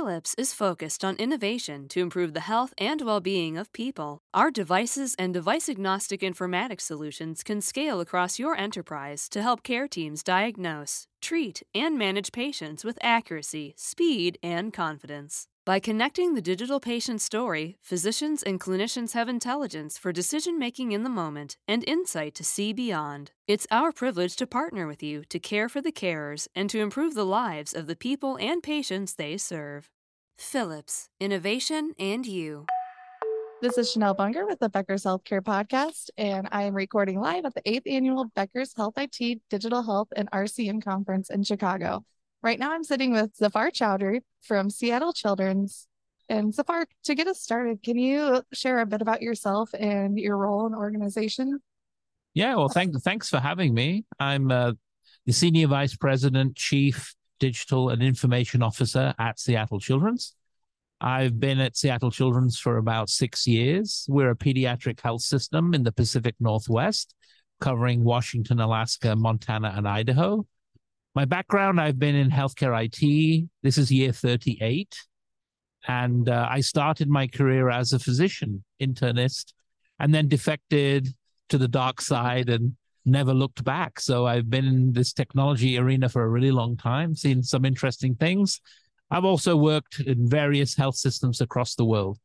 Philips is focused on innovation to improve the health and well being of people. Our devices and device agnostic informatics solutions can scale across your enterprise to help care teams diagnose, treat, and manage patients with accuracy, speed, and confidence. By connecting the digital patient story, physicians and clinicians have intelligence for decision making in the moment and insight to see beyond. It's our privilege to partner with you to care for the carers and to improve the lives of the people and patients they serve. Philips, Innovation and You. This is Chanel Bunger with the Becker's Healthcare Podcast, and I am recording live at the 8th Annual Becker's Health IT Digital Health and RCM Conference in Chicago. Right now, I'm sitting with Zafar Chaudry from Seattle Children's. And Zafar, to get us started, can you share a bit about yourself and your role in the organization? Yeah, well, thank, thanks for having me. I'm uh, the Senior Vice President, Chief Digital and Information Officer at Seattle Children's. I've been at Seattle Children's for about six years. We're a pediatric health system in the Pacific Northwest, covering Washington, Alaska, Montana, and Idaho. My background I've been in healthcare IT. This is year 38. And uh, I started my career as a physician, internist, and then defected to the dark side and never looked back. So I've been in this technology arena for a really long time, seen some interesting things. I've also worked in various health systems across the world.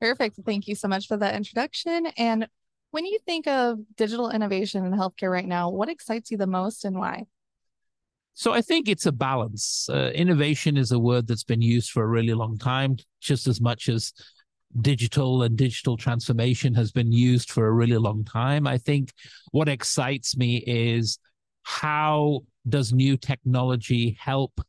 Perfect. Thank you so much for that introduction. And when you think of digital innovation in healthcare right now, what excites you the most and why? So I think it's a balance. Uh, innovation is a word that's been used for a really long time, just as much as digital and digital transformation has been used for a really long time. I think what excites me is how does new technology help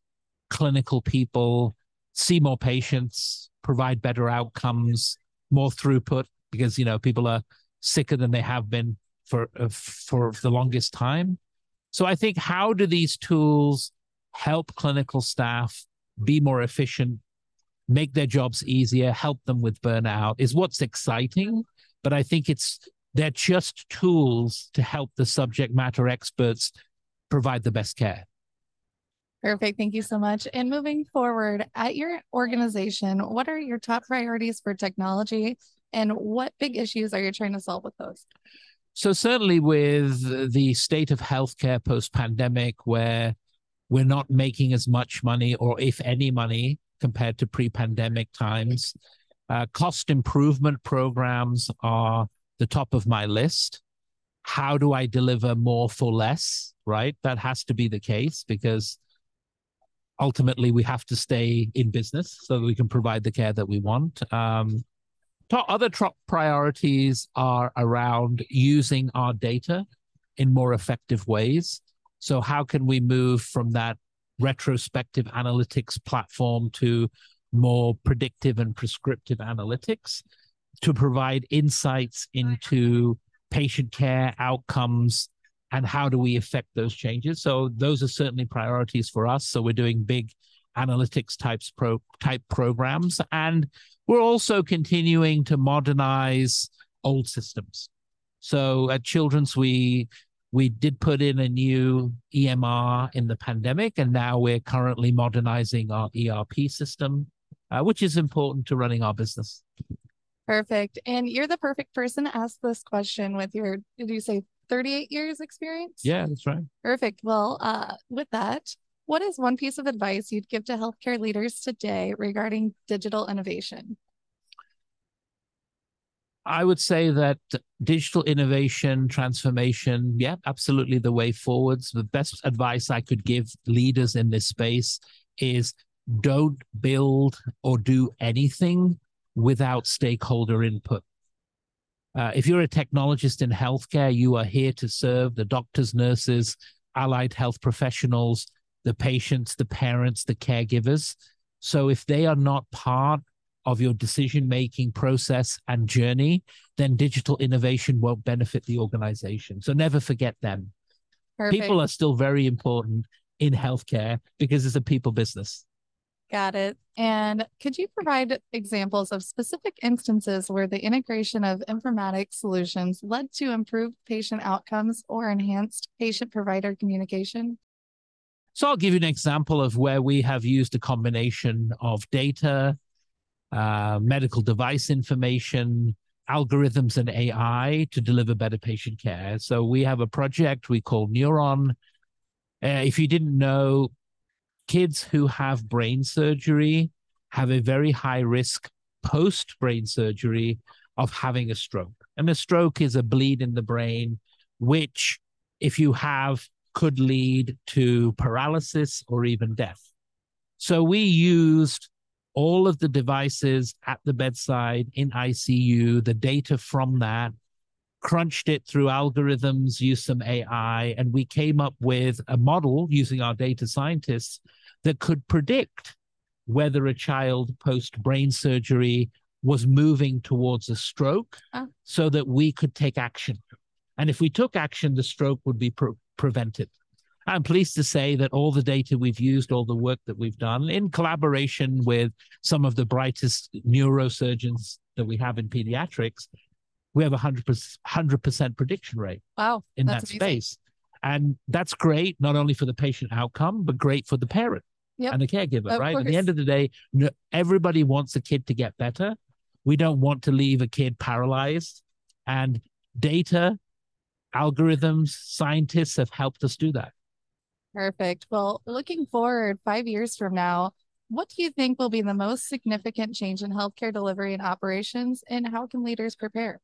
clinical people see more patients, provide better outcomes, more throughput because you know people are sicker than they have been for uh, for the longest time. So I think how do these tools help clinical staff be more efficient, make their jobs easier, help them with burnout is what's exciting. But I think it's they're just tools to help the subject matter experts provide the best care. Perfect. Thank you so much. And moving forward at your organization, what are your top priorities for technology and what big issues are you trying to solve with those? So certainly with the state of healthcare post pandemic, where we're not making as much money or if any money compared to pre-pandemic times, uh, cost improvement programs are the top of my list. How do I deliver more for less? Right, that has to be the case because ultimately we have to stay in business so that we can provide the care that we want. Um, top, other top priorities are around using our data in more effective ways. So, how can we move from that retrospective analytics platform to more predictive and prescriptive analytics to provide insights into patient care outcomes and how do we affect those changes? So, those are certainly priorities for us. So, we're doing big analytics types pro type programs and we're also continuing to modernize old systems. So at Children's, we we did put in a new EMR in the pandemic, and now we're currently modernizing our ERP system, uh, which is important to running our business. Perfect. And you're the perfect person to ask this question with your, did you say 38 years experience? Yeah, that's right. Perfect. Well, uh, with that, what is one piece of advice you'd give to healthcare leaders today regarding digital innovation? I would say that digital innovation, transformation, yeah, absolutely the way forwards. The best advice I could give leaders in this space is don't build or do anything without stakeholder input. Uh, if you're a technologist in healthcare, you are here to serve the doctors, nurses, allied health professionals, the patients, the parents, the caregivers. So if they are not part of your decision making process and journey, then digital innovation won't benefit the organization. So never forget them. Perfect. People are still very important in healthcare because it's a people business. Got it. And could you provide examples of specific instances where the integration of informatics solutions led to improved patient outcomes or enhanced patient provider communication? So I'll give you an example of where we have used a combination of data, uh, medical device information, algorithms, and AI to deliver better patient care. So we have a project we call Neuron. Uh, if you didn't know, kids who have brain surgery have a very high risk post brain surgery of having a stroke. And a stroke is a bleed in the brain, which, if you have, could lead to paralysis or even death. So we used all of the devices at the bedside in ICU, the data from that, crunched it through algorithms, used some AI, and we came up with a model using our data scientists that could predict whether a child post brain surgery was moving towards a stroke oh. so that we could take action. And if we took action, the stroke would be pre- prevented. I'm pleased to say that all the data we've used, all the work that we've done in collaboration with some of the brightest neurosurgeons that we have in pediatrics, we have a 100%, 100% prediction rate wow, in that amazing. space. And that's great, not only for the patient outcome, but great for the parent yep. and the caregiver, of right? Course. At the end of the day, everybody wants a kid to get better. We don't want to leave a kid paralyzed. And data, algorithms, scientists have helped us do that. Perfect. Well, looking forward five years from now, what do you think will be the most significant change in healthcare delivery and operations, and how can leaders prepare?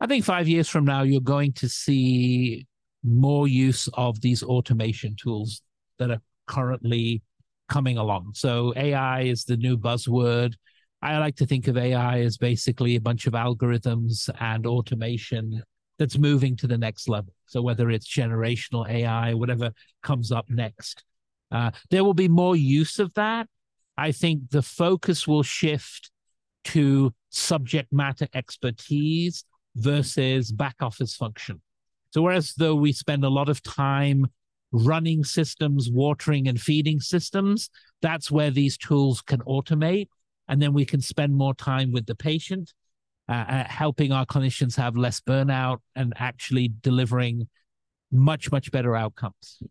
I think five years from now, you're going to see more use of these automation tools that are currently coming along. So AI is the new buzzword. I like to think of AI as basically a bunch of algorithms and automation that's moving to the next level. So whether it's generational AI, whatever comes up next, uh, there will be more use of that. I think the focus will shift to subject matter expertise versus back office function. So whereas though we spend a lot of time running systems, watering and feeding systems, that's where these tools can automate. And then we can spend more time with the patient, uh, helping our clinicians have less burnout and actually delivering much, much better outcomes.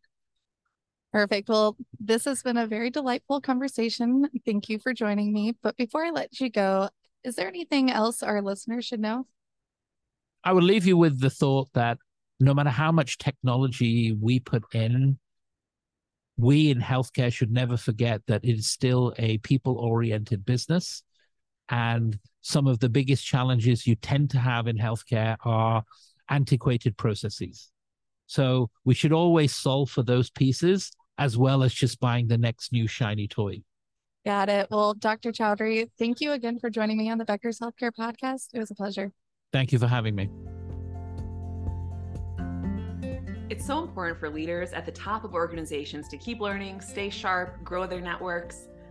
Perfect. Well, this has been a very delightful conversation. Thank you for joining me. But before I let you go, is there anything else our listeners should know? I would leave you with the thought that no matter how much technology we put in, we in healthcare should never forget that it is still a people oriented business. And some of the biggest challenges you tend to have in healthcare are antiquated processes. So we should always solve for those pieces as well as just buying the next new shiny toy. Got it. Well, Dr. Chaudry, thank you again for joining me on the Becker's Healthcare Podcast. It was a pleasure. Thank you for having me. It's so important for leaders at the top of organizations to keep learning, stay sharp, grow their networks.